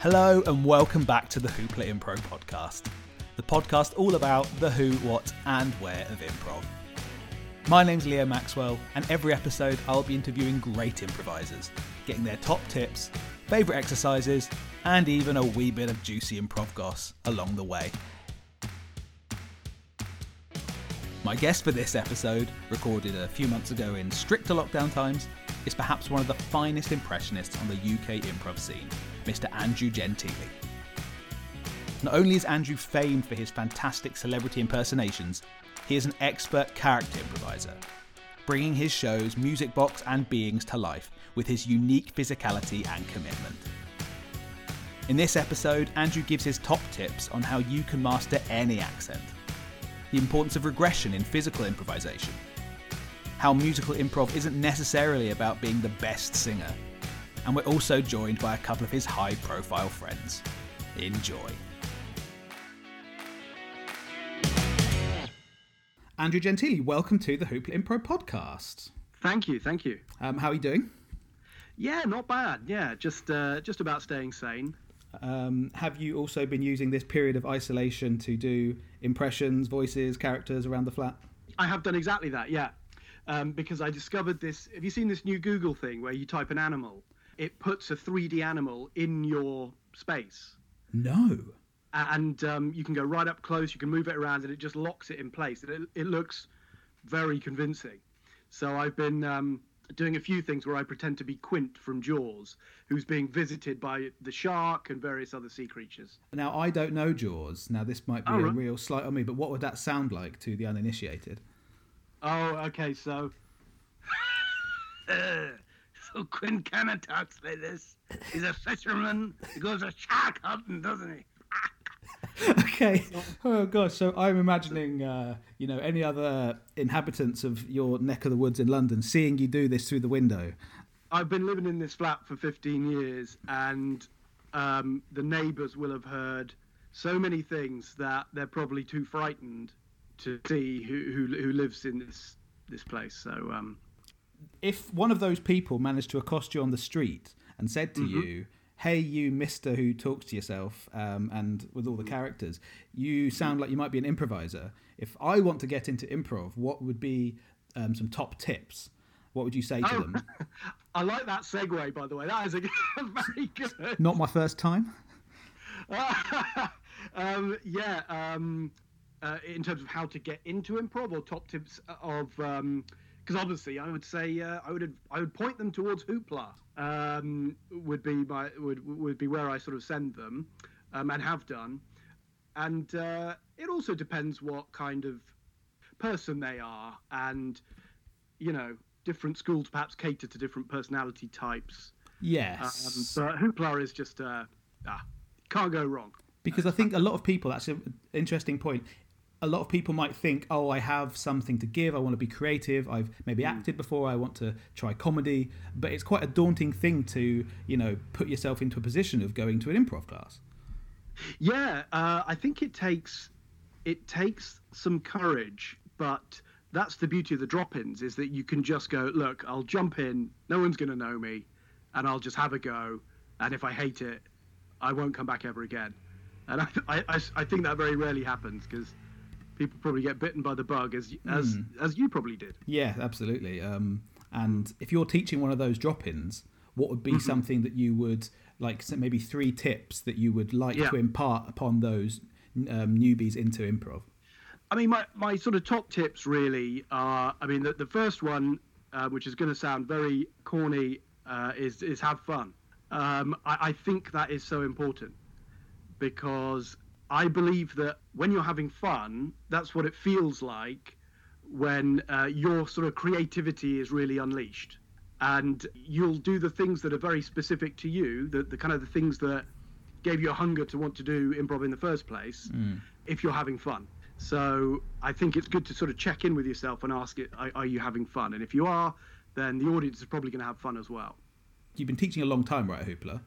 Hello and welcome back to the Hoopla Impro podcast, the podcast all about the who, what, and where of improv. My name's Leo Maxwell, and every episode I'll be interviewing great improvisers, getting their top tips, favourite exercises, and even a wee bit of juicy improv goss along the way. My guest for this episode, recorded a few months ago in stricter lockdown times, is perhaps one of the finest impressionists on the UK improv scene, Mr. Andrew Gentili. Not only is Andrew famed for his fantastic celebrity impersonations, he is an expert character improviser, bringing his shows, music box, and beings to life with his unique physicality and commitment. In this episode, Andrew gives his top tips on how you can master any accent, the importance of regression in physical improvisation, how musical improv isn't necessarily about being the best singer, and we're also joined by a couple of his high profile friends. Enjoy. Andrew Gentili, welcome to the Hoopla Impro podcast. Thank you, thank you. Um, how are you doing? Yeah, not bad. Yeah, just uh, just about staying sane. Um, have you also been using this period of isolation to do impressions, voices, characters around the flat? I have done exactly that. Yeah, um, because I discovered this. Have you seen this new Google thing where you type an animal, it puts a 3D animal in your space, No. and um, you can go right up close. You can move it around, and it just locks it in place. It, it looks very convincing. So I've been um, doing a few things where I pretend to be Quint from Jaws, who's being visited by the shark and various other sea creatures. Now, I don't know Jaws. Now, this might be Oh, a right. real slight on me, but what would that sound like to the uninitiated? Oh, okay, so. so Quint kind of talks like this. He's a fisherman. He goes a shark hunting, doesn't he? okay. Oh gosh. So I'm imagining, uh, you know, any other inhabitants of your neck of the woods in London seeing you do this through the window. I've been living in this flat for 15 years, and um, the neighbours will have heard so many things that they're probably too frightened to see who who, who lives in this this place. So um, If one of those people managed to accost you on the street and said to you, "Hey, you Mister who talks to yourself," um, and with all the characters, you sound like you might be an improviser. If I want to get into improv, what would be um, some top tips? What would you say to Oh. them? I like that segue, by the way. That is a very good. Not my first time. um, yeah, um, uh, in terms of how to get into improv or top tips of, because obviously I would say uh, I would I would point them towards Hoopla. Um, would be my would would be where I sort of send them, um, and have done, and uh, it also depends what kind of person they are, and you know different schools perhaps cater to different personality types. Um, Yes. but Hoopla is just uh, ah, can't go wrong. Because I think a lot of people, that's an interesting point. A lot of people might think, oh, I have something to give. I want to be creative. I've maybe acted before. I want to try comedy. But it's quite a daunting thing to, you know, put yourself into a position of going to an improv class. Yeah, uh, I think it takes it takes some courage, but that's the beauty of the drop-ins is that you can just go, look, I'll jump in, no one's going to know me, and I'll just have a go, and if I hate it, I won't come back ever again. And I, I, I, I think that very rarely happens because people probably get bitten by the bug as as as you probably did. Yeah, absolutely. Um, and if you're teaching one of those drop ins, what would be something that you would like, maybe three tips that you would like Yeah. to impart upon those um, newbies into improv? I mean, my, my sort of top tips really are. I mean, the, the first one, uh, which is going to sound very corny, uh, is is have fun. Um, I, I think that is so important because I believe that when you're having fun, that's what it feels like when uh, your sort of creativity is really unleashed, and you'll do the things that are very specific to you, the, the kind of the things that gave you a hunger to want to do improv in the first place, if you're having fun. So I think it's good to sort of check in with yourself and ask it, are, are you having fun? And if you are, then the audience is probably going to have fun as well. You've been teaching a long time, right, Hoopla?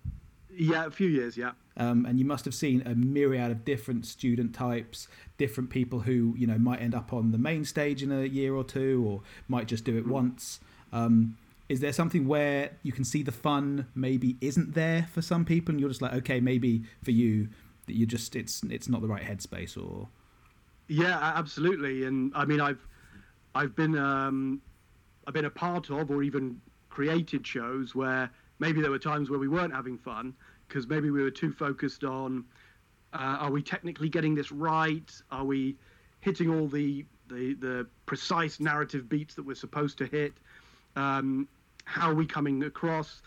Yeah, a few years, yeah. um, and you must have seen a myriad of different student types, different people who you know might end up on the main stage in a year or two, or might just do it once. Um, is there something where you can see the fun maybe isn't there for some people, and you're just like, okay, maybe for you that you just it's it's not the right headspace, or yeah, absolutely. And I mean, I've I've been um, I've been a part of, or even created shows where maybe there were times where we weren't having fun because maybe we were too focused on uh, are we technically getting this right? Are we hitting all the, the, the precise narrative beats that we're supposed to hit? Um, how are we coming across?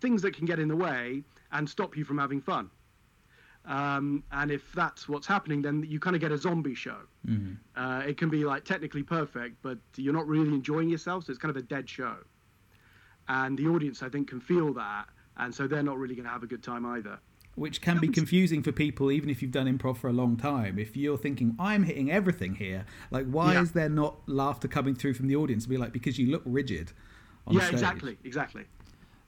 Things that can get in the way and stop you from having fun. Um, and if that's what's happening, then you kind of get a zombie show. Mm-hmm. Uh, it can be like technically perfect, but you're not really enjoying yourself, so it's kind of a dead show. And the audience, I think, can feel that, and so they're not really going to have a good time either. Which can be confusing for people even if you've done improv for a long time. If you're thinking i'm hitting everything here like why yeah. is there not laughter coming through from the audience? Be like because you look rigid yeah stage. exactly exactly.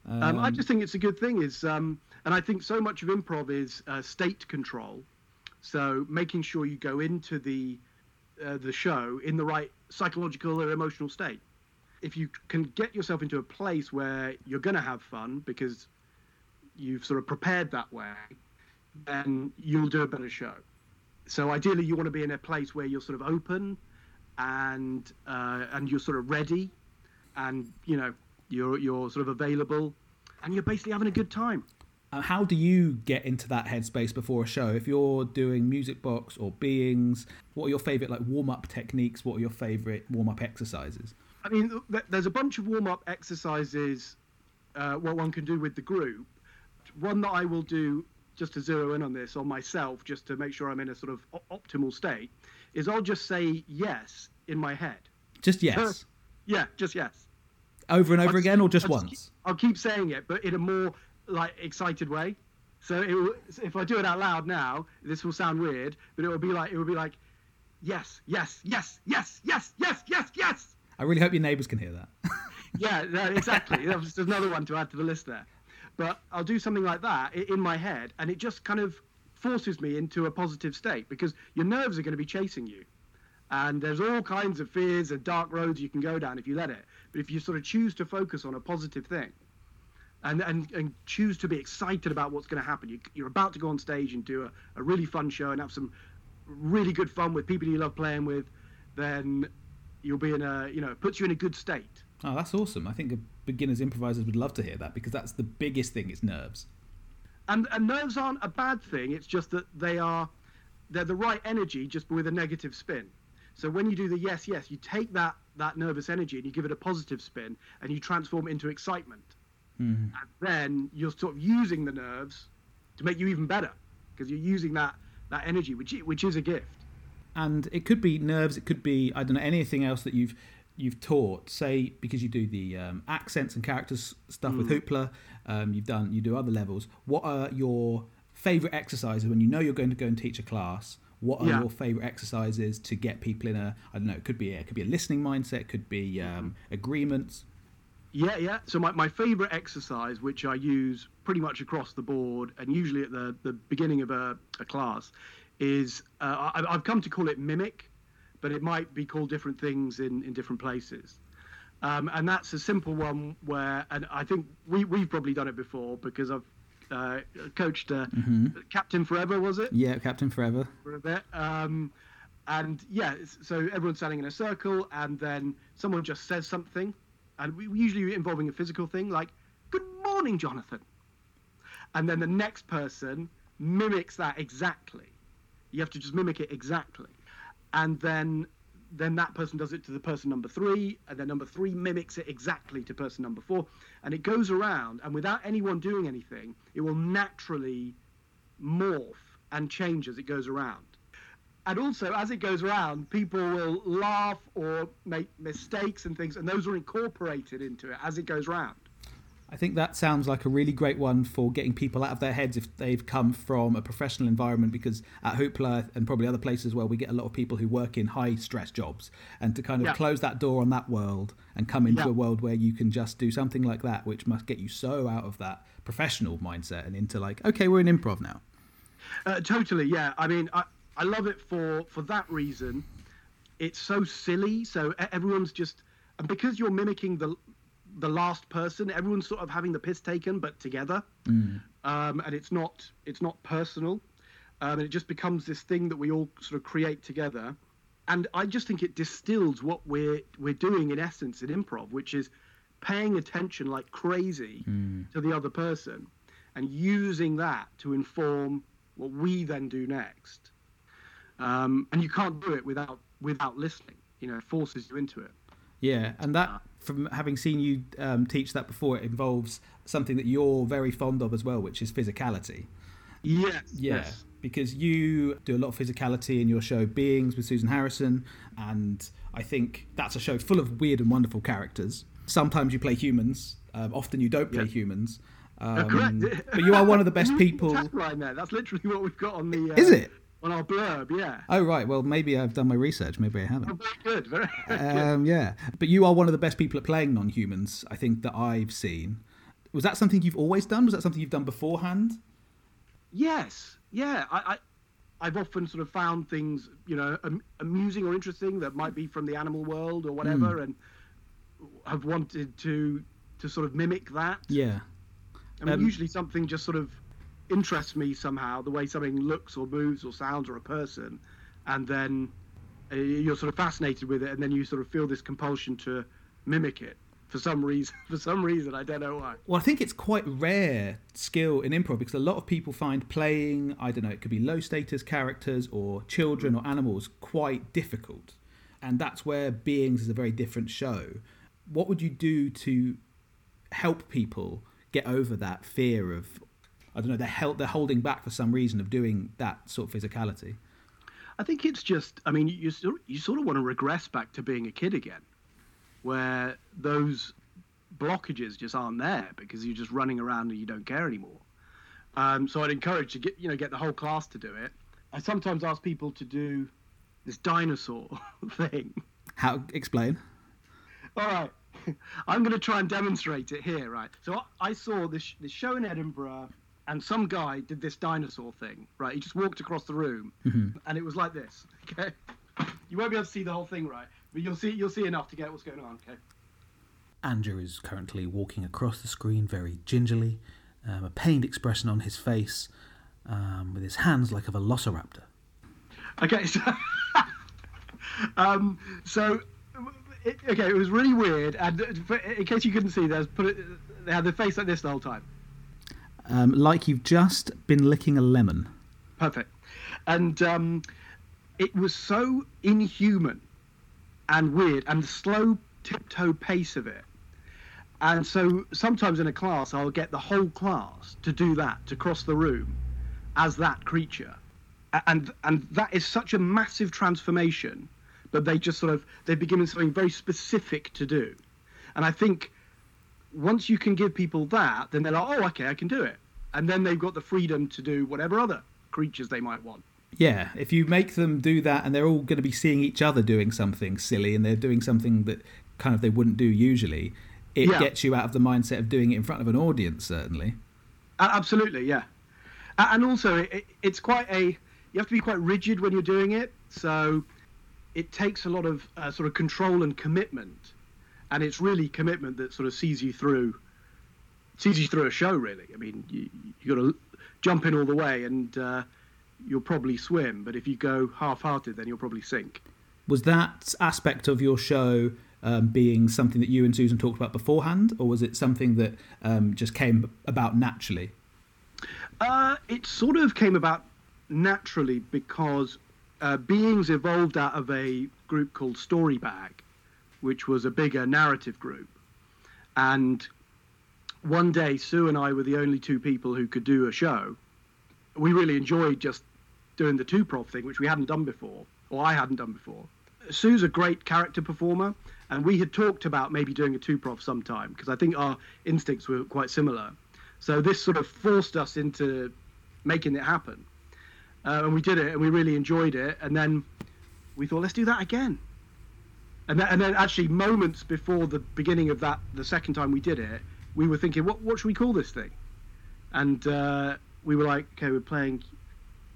Um, um, i just think it's a good thing is um, and i think so much of improv is uh, state control. So making sure you go into the uh, the show in the right psychological or emotional state. If you can get yourself into a place where you're going to have fun because you've sort of prepared that way, then you'll do a better show. So ideally, you want to be in a place where you're sort of open, and uh, and you're sort of ready, and you know you're you're sort of available, and you're basically having a good time. Uh, how do you get into that headspace before a show? If you're doing music box or beings, what are your favorite like warm up techniques? What are your favorite warm up exercises? I mean, there's a bunch of warm up exercises uh, what one can do with the group one that I will do just to zero in on this on myself, just to make sure I'm in a sort of optimal state, is I'll just say yes in my head. Just yes. yeah, just yes. Over and over I'll again, just, or just I'll once? Just keep, I'll keep saying it, but in a more like excited way. So will, if I do it out loud now, this will sound weird, but it will be like it will be like, yes, yes, yes, yes, yes, yes, yes, yes. I really hope your neighbours can hear that. yeah, no, exactly. There's another one to add to the list there. But I'll do something like that in my head, and it just kind of forces me into a positive state because your nerves are going to be chasing you. And there's all kinds of fears and dark roads you can go down if you let it. But if you sort of choose to focus on a positive thing and, and, and choose to be excited about what's going to happen, you, you're about to go on stage and do a, a really fun show and have some really good fun with people you love playing with, then you'll be in a, you know, it puts you in a good state. Oh, that's awesome. I think beginners improvisers would love to hear that because that's the biggest thing is nerves. And, and nerves aren't a bad thing. It's just that they are they're the right energy just with a negative spin. So when you do the yes, yes, you take that that nervous energy and you give it a positive spin and you transform it into excitement. Mm-hmm. And then you're sort of using the nerves to make you even better because you're using that that energy, which which is a gift. And it could be nerves. It could be I don't know anything else that you've you've taught, say because you do the um, accents and characters stuff mm. with Hoopla, um, you've done you do other levels. What are your favorite exercises when you know you're going to go and teach a class? What are yeah. your favorite exercises to get people in a I don't know? It could be a, it could be a listening mindset, it could be um, agreements. Yeah, yeah. So my, my favorite exercise, which I use pretty much across the board, and usually at the, the beginning of a, a class, is uh, I, I've come to call it mimic but it might be called different things in, in different places. Um, and that's a simple one where, and I think we, we've probably done it before because I've uh, coached uh, mm-hmm. Captain Forever, was it? Yeah, Captain Forever. For a bit. Um, and yeah, so everyone's standing in a circle, and then someone just says something, and we usually involving a physical thing like "Good morning, Jonathan," and then the next person mimics that exactly. You have to just mimic it exactly and then then that person does it to the person number three, and then number three mimics it exactly to person number four, and it goes around, and without anyone doing anything, it will naturally morph and change as it goes around. And also, as it goes around, people will laugh or make mistakes and things, and those are incorporated into it as it goes around. I think that sounds like a really great one for getting people out of their heads if they've come from a professional environment. Because at Hoopla and probably other places where we get a lot of people who work in high stress jobs, and to kind of yeah. close that door on that world and come into yeah. a world where you can just do something like that, which must get you so out of that professional mindset and into like, okay, we're in improv now. Uh, totally, yeah. I mean, I, I love it for for that reason. It's so silly, so everyone's just and because you're mimicking the the last person. Everyone's sort of having the piss taken, but together, Mm. um, and it's not it's not personal, um, and it just becomes this thing that we all sort of create together. And I just think it distills what we're we're doing in essence in improv, which is paying attention like crazy Mm. to the other person, and using that to inform what we then do next. Um, and you can't do it without without listening. You know, it forces you into it. Yeah, and that from having seen you um, teach that before, it involves something that you're very fond of as well, which is physicality. Yes. Yeah, Yes. because you do a lot of physicality in your show Beings with Susan Harrison, and I think that's a show full of weird and wonderful characters. Sometimes you play humans, um, often you don't play Yeah. humans. Uh, Um, correct. but you are one of the best people. Tagline there. That's literally what we've got on the. Uh, Is it? On our blurb? Yeah. Oh right, well maybe I've done my research, maybe I Oh, haven't. very good. Very. good. Um, yeah, but you are one of the best people at playing non-humans. I think that I've seen. Was that something you've always done? Was that something you've done beforehand? Yes. Yeah. I, I. I've often sort of found things, you know, am- amusing or interesting that might be from the animal world or whatever, and have wanted to to sort of mimic that. Yeah. I mean, Um, usually something just sort of interests me somehow, the way something looks or moves or sounds or a person, and then uh, you're sort of fascinated with it, and then you sort of feel this compulsion to mimic it for some reason. For some reason, I don't know why. Well, I think it's quite rare skill in improv because a lot of people find playing, I don't know, it could be low status characters or children or animals quite difficult. And that's where Beings is a very different show. What would you do to help people get over that fear of, I don't know, they're, held, they're holding back for some reason of doing that sort of physicality? I think it's just, I mean, you sort you sort of want to regress back to being a kid again, where those blockages just aren't there because you're just running around and you don't care anymore. Um, so I'd encourage you to get, you know, get the whole class to do it. I sometimes ask people to do this dinosaur thing. How, explain. All right. I'm going to try and demonstrate it here, right? So I- I saw this, this show in Edinburgh, and some guy did this dinosaur thing, right? He just walked across the room, and it was like this. Okay, you won't be able to see the whole thing, right? But you'll see you'll see enough to get what's going on. Okay. Andrew is currently walking across the screen very gingerly, um, a pained expression on his face, um, with his hands like a velociraptor. Okay. So, um, so it, okay, it was really weird, and for- in case you couldn't see, there's put it. They had their face like this the whole time. Um, like you've just been licking a lemon. Perfect. And um, it was so inhuman and weird, and the slow tiptoe pace of it. And so sometimes in a class, I'll get the whole class to do that, to cross the room as that creature. And, and that is such a massive transformation, but they just sort of, they begin with something very specific to do. And I think once you can give people that, then they're like, oh, okay, I can do it. And then they've got the freedom to do whatever other creatures they might want. Yeah, if you make them do that and they're all going to be seeing each other doing something silly and they're doing something that kind of they wouldn't do usually, it Yeah. gets you out of the mindset of doing it in front of an audience, certainly. Absolutely, yeah. And also, it- it's quite a. You have to be quite rigid when you're doing it. So it takes a lot of uh, sort of control and commitment. And it's really commitment that sort of sees you through. Sees you through a show, really. I mean, you you got to jump in all the way, and uh, you'll probably swim. But if you go half-hearted, then you'll probably sink. Was that aspect of your show um, being something that you and Susan talked about beforehand, or was it something that um, just came about naturally? Uh, it sort of came about naturally because uh, Beings evolved out of a group called Storybag, which was a bigger narrative group. And one day, Sue and I were the only two people who could do a show. We really enjoyed just doing the two prov thing, which we hadn't done before, or I hadn't done before. Sue's a great character performer, and we had talked about maybe doing a two prov sometime because I think our instincts were quite similar. So this sort of forced us into making it happen. Uh, and we did it, and we really enjoyed it. And then we thought, let's do that again. And then, and then actually, moments before the beginning of that, the second time we did it, we were thinking, what, what should we call this thing? And uh, we were like, okay, we're playing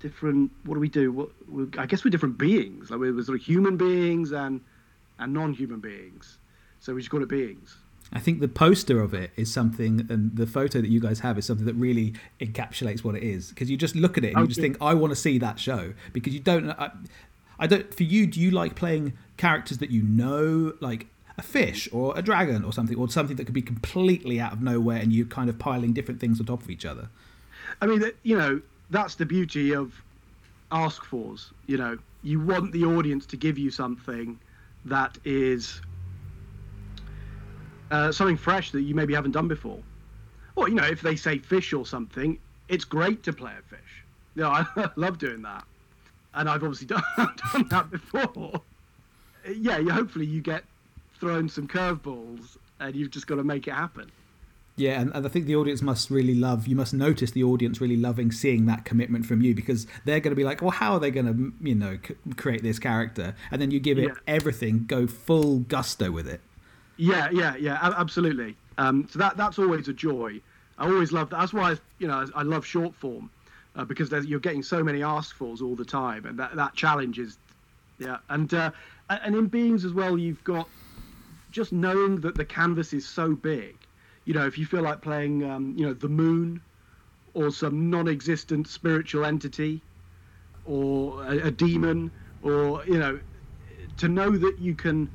different. What do we do? What, we, I guess we're different beings. Like we're, we're sort of human beings and and non-human beings. So we just call it beings. I think the poster of it is something, and the photo that you guys have is something that really encapsulates what it is. Because you just look at it and you just think, I want to see that show. Because you don't, I, I don't. For you, do you like playing characters that you know, like a fish or a dragon or something, or something that could be completely out of nowhere, and you kind of piling different things on top of each other? I mean, you know, that's the beauty of ask fors. You know, you want the audience to give you something that is uh, something fresh that you maybe haven't done before. Or, you know, if they say fish or something, it's great to play a fish. You know, I love doing that. And I've obviously done, done that before. Yeah, you, hopefully you get thrown some curveballs and you've just got to make it happen. Yeah, and, and, I think the audience must really love. You must notice the audience really loving seeing that commitment from you because they're going to be like, "Well, how are they going to, you know, c- create this character?" And then you give it yeah. everything, go full gusto with it. Yeah, yeah, yeah, absolutely. Um, so that that's always a joy. I always love that. That's why you know I love short form uh, because you're getting so many ask fors all the time, and that that challenge is yeah. And uh, and in beings as well, you've got just knowing that the canvas is so big you know, if you feel like playing, um, you know, the moon or some non-existent spiritual entity or a, a demon or, you know, to know that you can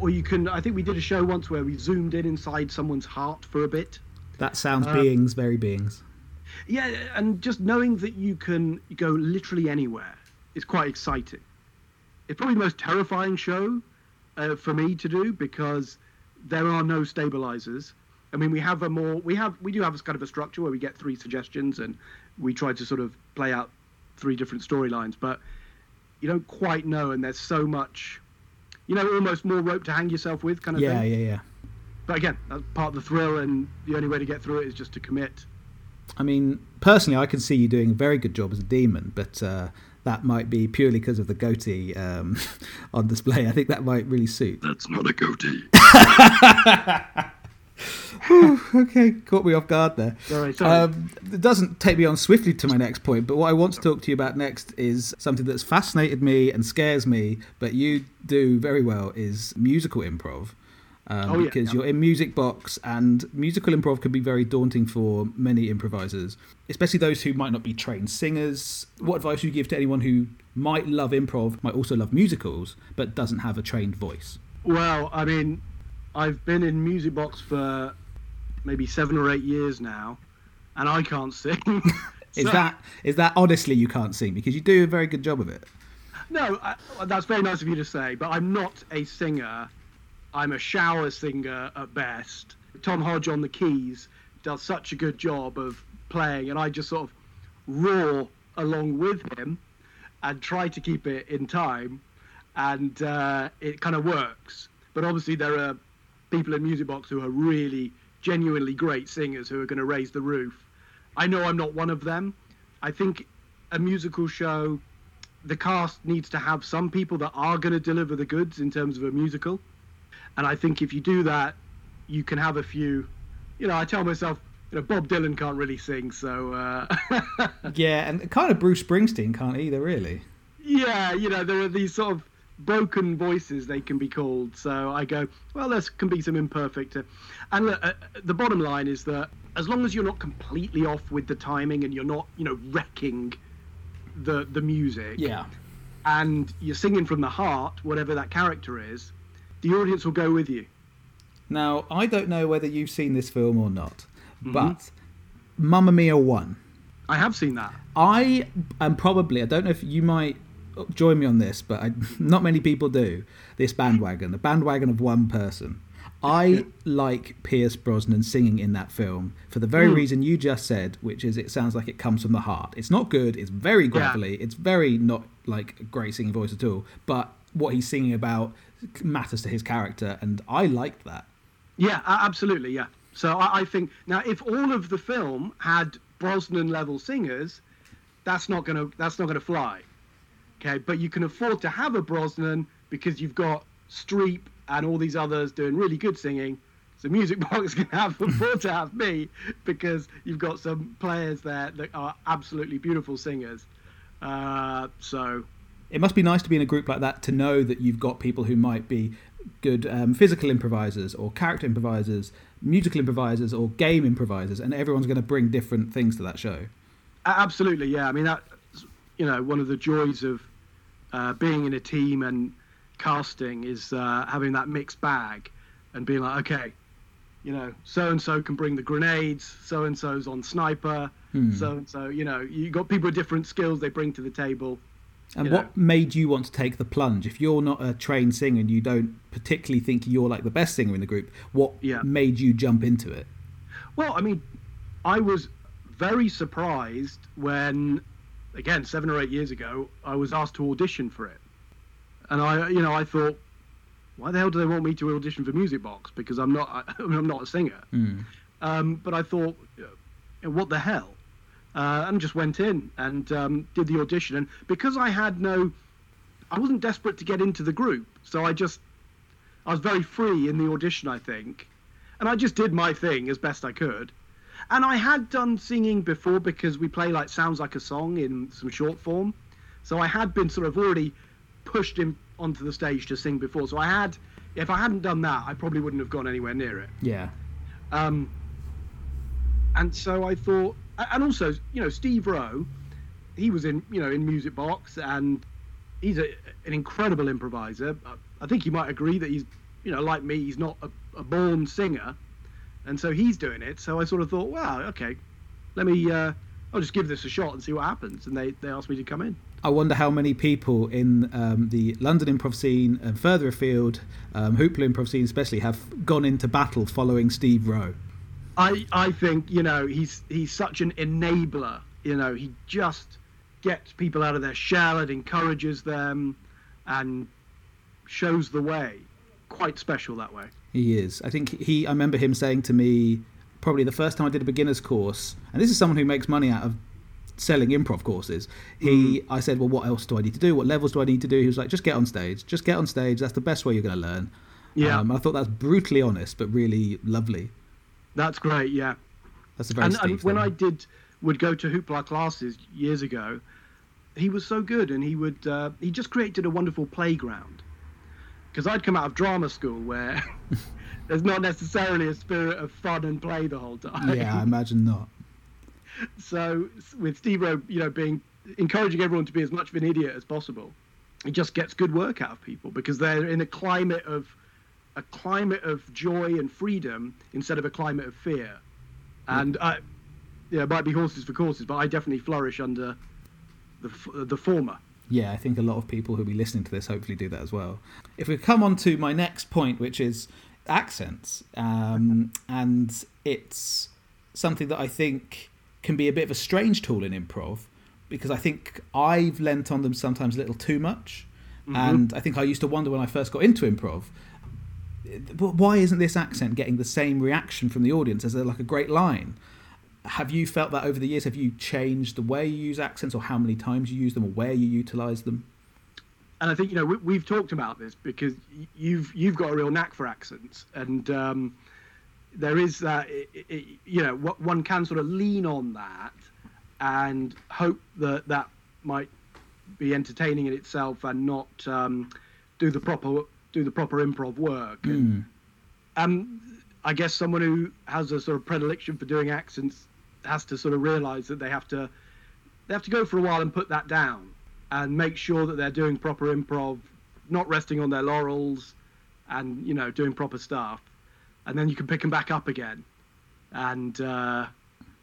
or you can i think we did a show once where we zoomed in inside someone's heart for a bit. That sounds um, beings very beings. Yeah and just knowing that you can go literally anywhere is quite exciting it's probably the most terrifying show uh, for me to do because there are no stabilizers. I mean, we have a more we have we do have a kind of a structure where we get three suggestions and we try to sort of play out three different storylines, but you don't quite know, and there's so much, you know, almost more rope to hang yourself with, kind of yeah, thing. Yeah, yeah, yeah. But again, that's part of the thrill, and the only way to get through it is just to commit. I mean, personally, I can see you doing a very good job as a demon, but uh, that might be purely because of the goatee um, on display. I think that might really suit. That's not a goatee. okay, caught me off guard there. Sorry, sorry. Um, it doesn't take me on swiftly to my next point, but what I want to talk to you about next is something that's fascinated me and scares me, but you do very well is musical improv um, oh, because yeah. you're in Music Box, and musical improv can be very daunting for many improvisers, especially those who might not be trained singers. What advice would you give to anyone who might love improv, might also love musicals, but doesn't have a trained voice? Well, I mean, I've been in Music Box for maybe seven or eight years now, and I can't sing. is that is that honestly you can't sing because you do a very good job of it? No, I, that's very nice of you to say, but I'm not a singer I'm a shower singer at best. Tom Hodge on the keys does such a good job of playing, and I just sort of roar along with him and try to keep it in time, and uh, it kind of works. But obviously, there are people in Music Box who are really genuinely great singers who are going to raise the roof. I know I'm not one of them. I think a musical show, the cast needs to have some people that are going to deliver the goods in terms of a musical. And I think if you do that, you can have a few. You know, I tell myself, you know, Bob Dylan can't really sing, so. Uh... yeah, and kind of Bruce Springsteen can't either, really. Yeah, you know, there are these sort of broken voices they can be called. So I go, well, there can be some imperfect. And look, uh, the bottom line is that as long as you're not completely off with the timing and you're not, you know, wrecking the the music. Yeah. And you're singing from the heart, whatever that character is, the audience will go with you. Now, I don't know whether you've seen this film or not, mm-hmm. but Mamma Mia 1. I have seen that. I am probably, I don't know if you might join me on this, but I, not many people do, this bandwagon, the bandwagon of one person. I like Pierce Brosnan singing in that film for the very mm. reason you just said, which is it sounds like it comes from the heart. It's not good, it's very gravelly, yeah. it's very not like a great singing voice at all, but what he's singing about matters to his character, and I liked that. Yeah, absolutely. Yeah. So I, I think now if all of the film had Brosnan level singers, that's not gonna that's not gonna fly. Okay, but you can afford to have a Brosnan because you've got Streep and all these others doing really good singing. So Music Box can have afford to have me because you've got some players there that are absolutely beautiful singers. Uh, so it must be nice to be in a group like that to know that you've got people who might be good um, physical improvisers or character improvisers, musical improvisers or game improvisers, and everyone's going to bring different things to that show. Absolutely, yeah. I mean, that you know, one of the joys of uh, being in a team and casting is uh, having that mixed bag and being like, okay, you know, so and so can bring the grenades, so and so's on sniper, so and so, you know, you've got people with different skills they bring to the table. And what know. made you want to take the plunge? If you're not a trained singer and you don't particularly think you're like the best singer in the group, what Yeah. made you jump into it? Well, I mean, I was very surprised when, again, seven or eight years ago, I was asked to audition for it, and I, you know, I thought, why the hell do they want me to audition for Music Box? Because I'm not, I, mean, I'm not a singer. Um, but I thought, what the hell? Uh, and just went in and um, did the audition. And because I had no, I wasn't desperate to get into the group, so I just, I was very free in the audition, I think, and I just did my thing as best I could. And I had done singing before because we play like sounds like a song in some short form, so I had been sort of already pushed in onto the stage to sing before. So I had, if I hadn't done that, I probably wouldn't have gone anywhere near it. Yeah. Um, and so I thought, and also, you know, Steve Roe, he was in, you know, in Music Box, and he's a, an incredible improviser. I- think you might agree that he's, you know, like me, he's not a, a born singer, and so he's doing it. So I sort of thought, wow, okay, let me, uh, I'll just give this a shot and see what happens. And they, they asked me to come in. I wonder how many people in um, the London improv scene and further afield, um, Hoopla improv scene especially, have gone into battle following Steve Roe. I I think you know he's he's such an enabler. You know he just gets people out of their shell and encourages them, and shows the way. Quite special that way. He is. I think he. I remember him saying to me, probably the first time I did a beginner's course, and this is someone who makes money out of selling improv courses. He, I said, well, what else do I need to do? What levels do I need to do? He was like, just get on stage. Just get on stage. That's the best way you're going to learn. Yeah. Um, I thought that's brutally honest, but really lovely. That's great. Yeah. That's a very And, and when. I did would go to hoopla classes years ago, he was so good, and he would uh, he just created a wonderful playground. Because I'd come out of drama school where there's not necessarily a spirit of fun and play the whole time. yeah, I imagine not. so with Steve Roe, you know, being encouraging everyone to be as much of an idiot as possible, it just gets good work out of people because they're in a climate of a climate of joy and freedom instead of a climate of fear. And I, yeah, it might be horses for courses, but I definitely flourish under the the former. Yeah, I think a lot of people who'll be listening to this hopefully do that as well. If we come on to my next point, which is accents, um, and it's something that I think can be a bit of a strange tool in improv because I think I've lent on them sometimes a little too much. And I think I used to wonder when I first got into improv, "Well, why isn't this accent getting the same reaction from the audience as a, like a great line? Have you felt that over the years? Have you changed the way you use accents, or how many times you use them, or where you utilize them? and I think you know we, we've talked about this because you've you've got a real knack for accents, and um, there is that i i you know one can sort of lean on that and hope that that might be entertaining in itself and not um, do the proper do the proper improv work. And, um, I guess someone who has a sort of predilection for doing accents has to sort of realise that they have to they have to go for a while and put that down and make sure that they're doing proper improv, not resting on their laurels, and you know doing proper stuff, and then you can pick them back up again. And uh,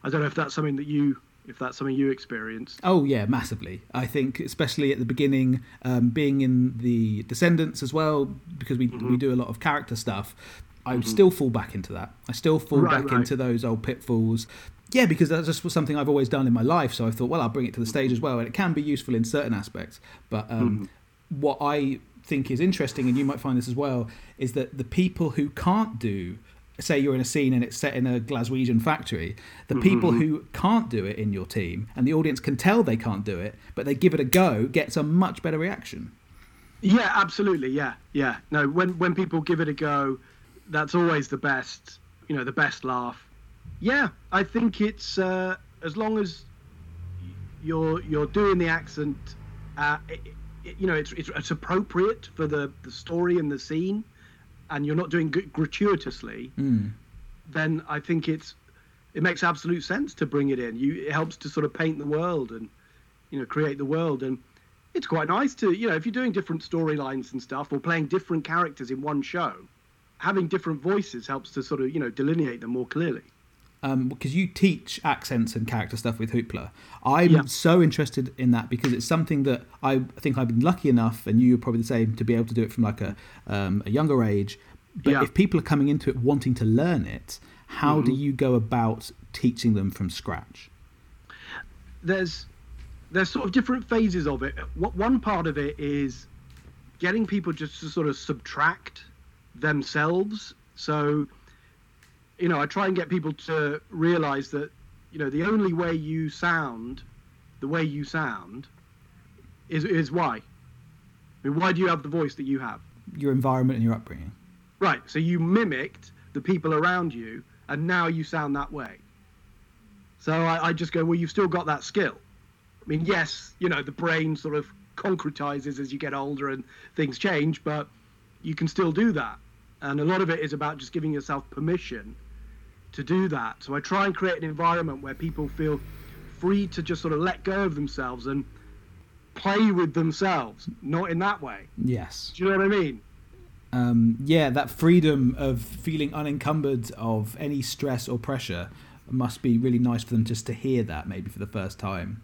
I don't know if that's something that you if that's something you experienced. Oh yeah, massively. I think especially at the beginning, um, being in the Descendants as well, because we Mm-hmm. we do a lot of character stuff. I would still fall back into that. I still fall Right, back right. into those old pitfalls. Yeah, because that's just something I've always done in my life. So I thought, well, I'll bring it to the stage as well, and it can be useful in certain aspects. But um, Mm-hmm. what I think is interesting, and you might find this as well, is that the people who can't do say you're in a scene and it's set in a Glaswegian factory, the Mm-hmm. people who can't do it in your team and the audience can tell they can't do it, but they give it a go, gets a much better reaction. Yeah, absolutely. Yeah, yeah. No, when when people give it a go, that's always the best. You know, the best laugh. Yeah, I think it's uh, as long as you're you're doing the accent, uh, it, it, you know, it's, it's it's appropriate for the the story and the scene, and you're not doing it gratuitously, Mm. then I think it's it makes absolute sense to bring it in. You it helps to sort of paint the world and you know create the world and it's quite nice to you know if you're doing different storylines and stuff or playing different characters in one show, having different voices helps to sort of you know delineate them more clearly. Um, because you teach accents and character stuff with Hoopla. I'm Yeah. so interested in that because it's something that I think I've been lucky enough, and you're probably the same, to be able to do it from like a um, a younger age. But Yeah. if people are coming into it wanting to learn it, how do Mhm. you go about teaching them from scratch? there's there's sort of different phases of it. What one part of it is getting people just to sort of subtract themselves. So, you know, I try and get people to realize that, you know, the only way you sound, the way you sound, is is why. I mean, why do you have the voice that you have? Your environment and your upbringing. Right. So you mimicked the people around you, and now you sound that way. So I, I just go, well, you've still got that skill. I mean, yes, you know, the brain sort of concretizes as you get older and things change, but you can still do that. And a lot of it is about just giving yourself permission to do that. So I try and create an environment where people feel free to just sort of let go of themselves and play with themselves, not in that way. Yes. Do you know what I mean? Um, yeah, that freedom of feeling unencumbered of any stress or pressure must be really nice for them just to hear that maybe for the first time.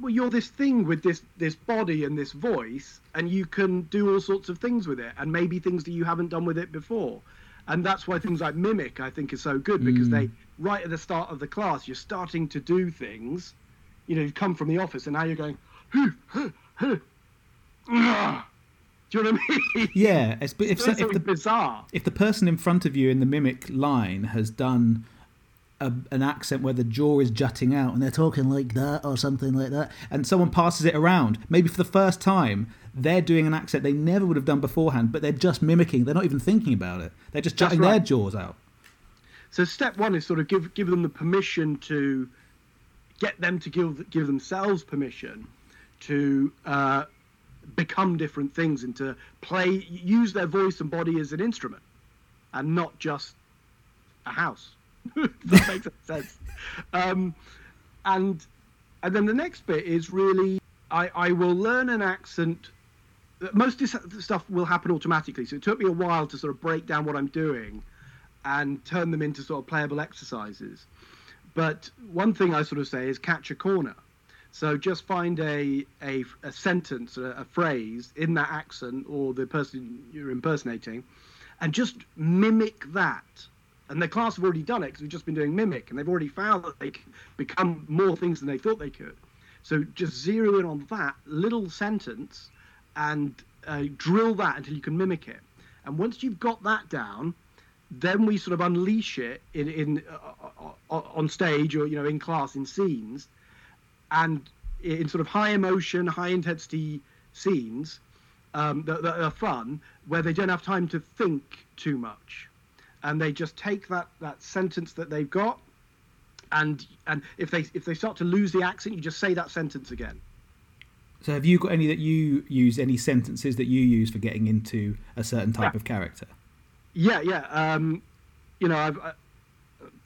well, you're this thing with this this body and this voice, and you can do all sorts of things with it, and maybe things that you haven't done with it before. And that's why things like mimic, I think, is so good because Mm. they right at the start of the class, you're starting to do things. You know, you come from the office, and now you're going. Do you know what I mean? Yeah, it's, if, It's so- if the bizarre. if the person in front of you in the mimic line has done a, an accent where the jaw is jutting out and they're talking like that or something like that, and someone passes it around, maybe for the first time, they're doing an accent they never would have done beforehand, but they're just mimicking. They're not even thinking about it. They're just jutting their jaws out. So step one is sort of give give them the permission to get them to give give themselves permission to uh, become different things and to play use their voice and body as an instrument and not just a house. that makes sense. Um, and and then the next bit is really I, I will learn an accent. Most of this stuff will happen automatically, so it took me a while to sort of break down what I'm doing and turn them into sort of playable exercises. But one thing I sort of say is catch a corner. So just find a a, a sentence, a, a phrase in that accent or the person you're impersonating, and just mimic that. And the class have already done it because we've just been doing mimic, and they've already found that they can become more things than they thought they could. So just zero in on that little sentence and uh, drill that until you can mimic it. And once you've got that down, then we sort of unleash it in, in uh, uh, on stage or you know in class in scenes, and in sort of high emotion, high intensity scenes um, that, that are fun, where they don't have time to think too much, and they just take that that sentence that they've got, and and if they if they start to lose the accent, you just say that sentence again. So, have you got any that you use, any sentences that you use for getting into a certain type Yeah. of character? Yeah, yeah. Um, you know, I've, I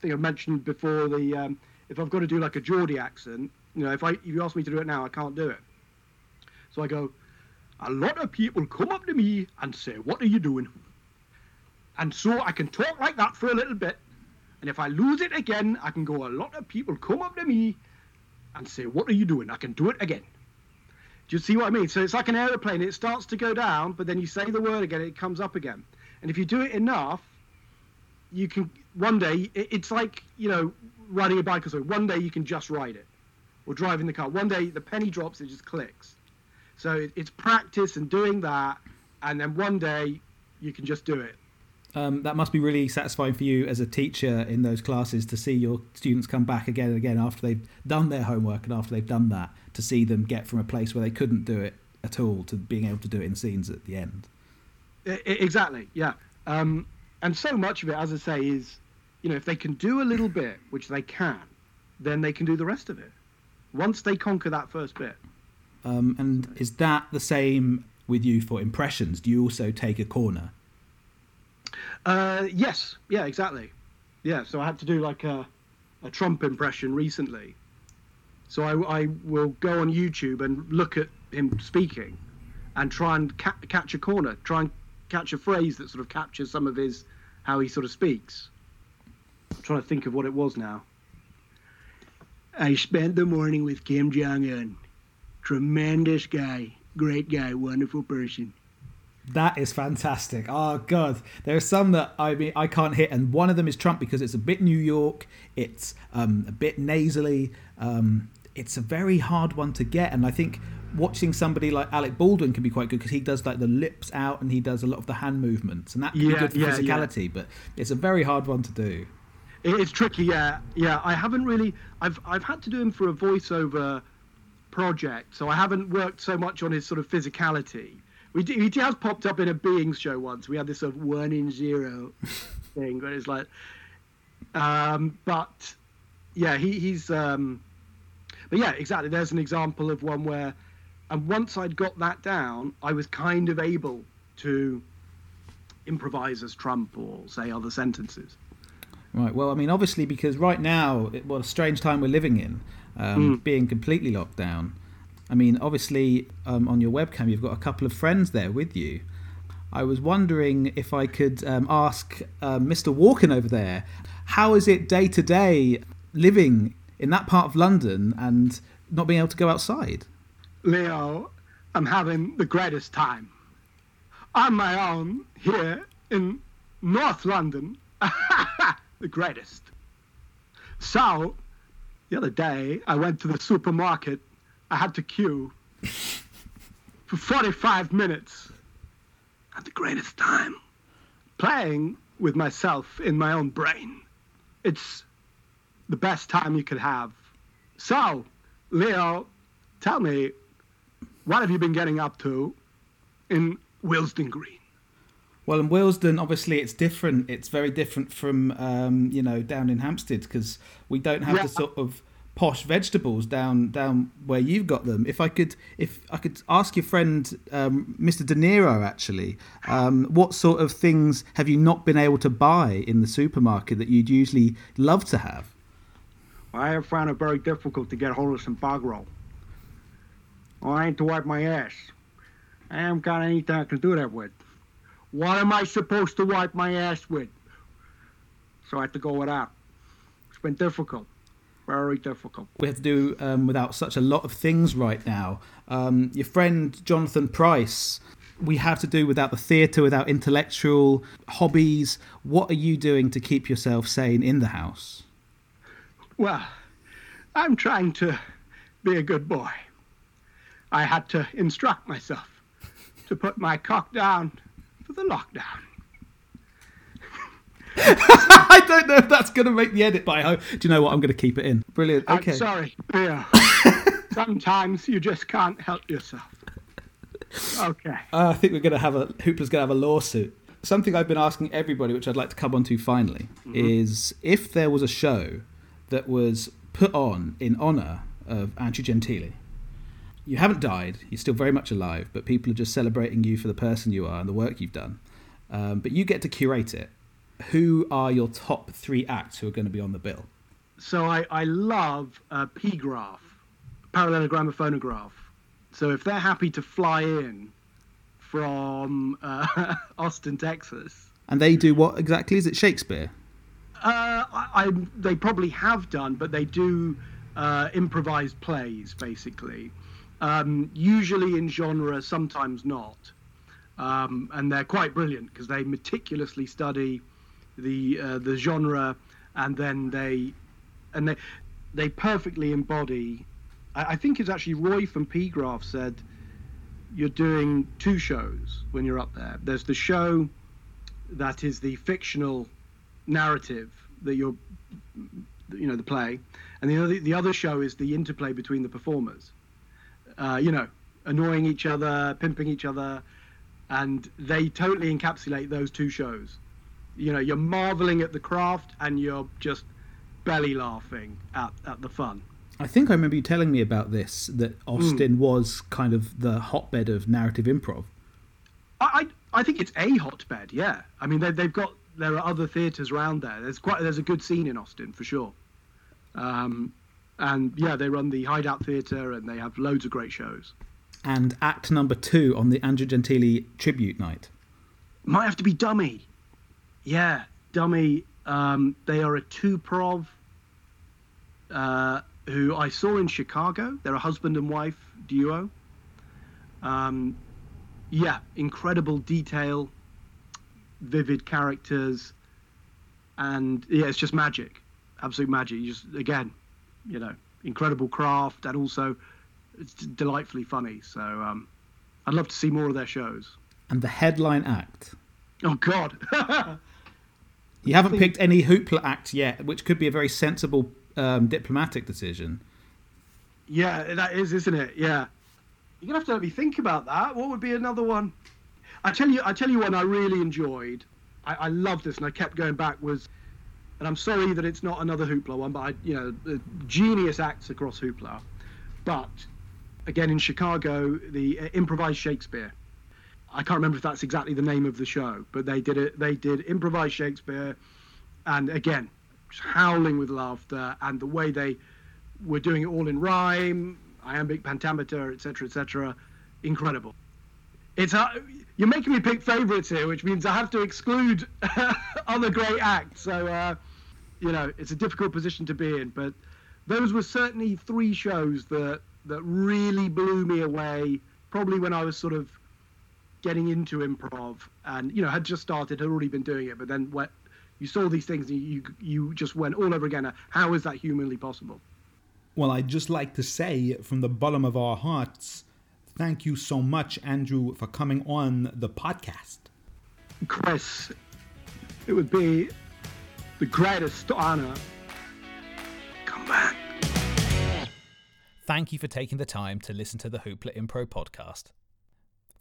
think I've mentioned before the um, if I've got to do like a Geordie accent, you know, if I if you ask me to do it now, I can't do it. So I go, a lot of people come up to me and say, "What are you doing?" And so I can talk like that for a little bit, and if I lose it again, I can go. A lot of people come up to me and say, "What are you doing?" I can do it again. Do you see what I mean? So it's like an aeroplane. It starts to go down, but then you say the word again, it comes up again. And if you do it enough, you can one day. It's like you know riding a bike or something. One day you can just ride it, or driving the car. One day the penny drops, it just clicks. So it's practice and doing that, and then one day you can just do it. Um, that must be really satisfying for you as a teacher in those classes to see your students come back again and again after they've done their homework and after they've done that to see them get from a place where they couldn't do it at all to being able to do it in scenes at the end. Exactly, yeah. Um, and so much of it, as I say, is you know if they can do a little bit, which they can, then they can do the rest of it. Once they conquer that first bit. Um, and is that the same with you for impressions? Do you also take a corner? Uh, yes, yeah, exactly. Yeah, so I had to do like a, a Trump impression recently. So I, I will go on YouTube and look at him speaking, and try and ca- catch a corner, try and catch a phrase that sort of captures some of his how he sort of speaks. I'm trying to think of what it was now. I spent the morning with Kim Jong Un. Tremendous guy, great guy, wonderful person. That is fantastic. Oh god, there are some that I mean I can't hit, and one of them is Trump because it's a bit New York, it's um, a bit nasally, um, it's a very hard one to get, and I think watching somebody like Alec Baldwin can be quite good because he does like the lips out and he does a lot of the hand movements, and that can Yeah, be good for yeah, physicality. yeah. But it's a very hard one to do. It's tricky, yeah, yeah. I haven't really. I've I've had to do him for a voiceover project, so I haven't worked so much on his sort of physicality. We do, he has popped up in a Beings show once. We had this sort of one in zero thing where it's like, um, but yeah, he, he's. Um, but yeah, exactly. There's an example of one where, and once I'd got that down, I was kind of able to improvise as Trump or say other sentences. Right. Well, I mean, obviously, because right now, it, what a strange time we're living in, um, being completely locked down. I mean, obviously, um, on your webcam, you've got a couple of friends there with you. I was wondering if I could um, ask uh, Mr. Walken over there, how is it day to day living in that part of London and not being able to go outside? Leo, I'm having the greatest time. On my own here in North London. the greatest. So, the other day, I went to the supermarket. I had to queue for 45 minutes. Had the greatest time. Playing with myself in my own brain. It's the best time you could have. So, Leo, tell me, what have you been getting up to in Willesden Green? Well, in Willesden, obviously, it's different. It's very different from um, you know down in Hampstead because we don't have Yeah. the sort of posh vegetables down down where you've got them. If I could, if I could ask your friend um, Mr. De Niro, actually, um, what sort of things have you not been able to buy in the supermarket that you'd usually love to have? I have found it very difficult to get hold of some bog roll. Oh, I ain't to wipe my ass. I haven't got anything I can do that with. What am I supposed to wipe my ass with? So I have to go without. It's been difficult. Very difficult. we have to do um, without such a lot of things right now. Um, your friend Jonathan Pryce, we have to do without the theatre, without intellectual hobbies. What are you doing to keep yourself sane in the house? Well, I'm trying to be a good boy. I had to instruct myself to put my cock down for the lockdown. I don't know if that's going to make the edit, but I hope. Do you know what? I'm going to keep it in. Brilliant. Okay. I'm sorry, Leo. Sometimes you just can't help yourself. Okay. Uh, I think we're going to have a Hooper's going to have a lawsuit. Something I've been asking everybody, which I'd like to come on to finally, is if there was a show that was put on in honour of Andrew Gentili. You haven't died, you're still very much alive, but people are just celebrating you for the person you are and the work you've done. Um, but you get to curate it. Who are your top three acts who are going to be on the bill? So I, I love uh, P-graph, Parallelogramophonograph. So if they're happy to fly in from uh, Austin, Texas, And they do what exactly? Is it Shakespeare? Uh, I, I they probably have done, but they do uh, improvised plays basically. Um, usually in genre, sometimes not, um, and they're quite brilliant because they meticulously study the uh, the genre, and then they and they they perfectly embody. I, I think it's actually Roy from P said you're doing two shows when you're up there. There's the show that is the fictional narrative that you're you know the play and the other the other show is the interplay between the performers uh, you know annoying each other pimping each other and they totally encapsulate those two shows you know you're marveling at the craft and you're just belly laughing at, at the fun I think I remember you telling me about this that Austin was kind of the hotbed of narrative improv. I, I think it's a hotbed. Yeah, I mean they, they've got there are other theatres around there. There's quite there's a good scene in Austin for sure. Um, and yeah, they run the Hideout Theatre and they have loads of great shows. And act number two on the Andrew Gentili tribute night. Might have to be Dummy. Yeah, Dummy. Um, they are a two prov uh, who I saw in Chicago. They're a husband and wife duo. Um, yeah, incredible detail, vivid characters, and yeah, it's just magic, absolute magic. You just again, you know, incredible craft, and also it's delightfully funny. So um, I'd love to see more of their shows. And the headline act. Oh God. you haven't picked any hoopla act yet, which could be a very sensible um, diplomatic decision. Yeah, that is, isn't it? Yeah. You're gonna have to let me think about that. What would be another one? I tell you, I tell you one I really enjoyed. I, I loved this, and I kept going back. Was, and I'm sorry that it's not another Hoopla one, but I, you know, the genius acts across Hoopla. But again, in Chicago, the uh, improvised Shakespeare. I can't remember if that's exactly the name of the show, but they did it. They did improvised Shakespeare, and again, howling with laughter, and the way they were doing it all in rhyme, iambic pentameter, etc., etc. Incredible. It's uh, you're making me pick favourites here, which means I have to exclude other great acts. So uh, you know, it's a difficult position to be in. But those were certainly three shows that that really blew me away. Probably when I was sort of getting into improv, and you know, had just started, had already been doing it, but then what you saw these things and you you just went all over again. How is that humanly possible? Well, I'd just like to say from the bottom of our hearts, thank you so much, Andrew, for coming on the podcast. Chris, it would be the greatest honor. Come back. Thank you for taking the time to listen to the Hoopla Impro podcast.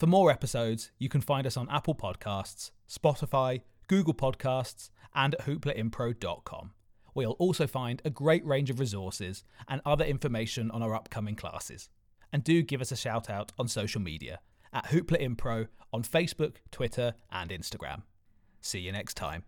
For more episodes, you can find us on Apple Podcasts, Spotify, Google Podcasts, and at hooplaimpro.com you'll also find a great range of resources and other information on our upcoming classes. And do give us a shout out on social media at Hoopla Impro on Facebook, Twitter, and Instagram. See you next time.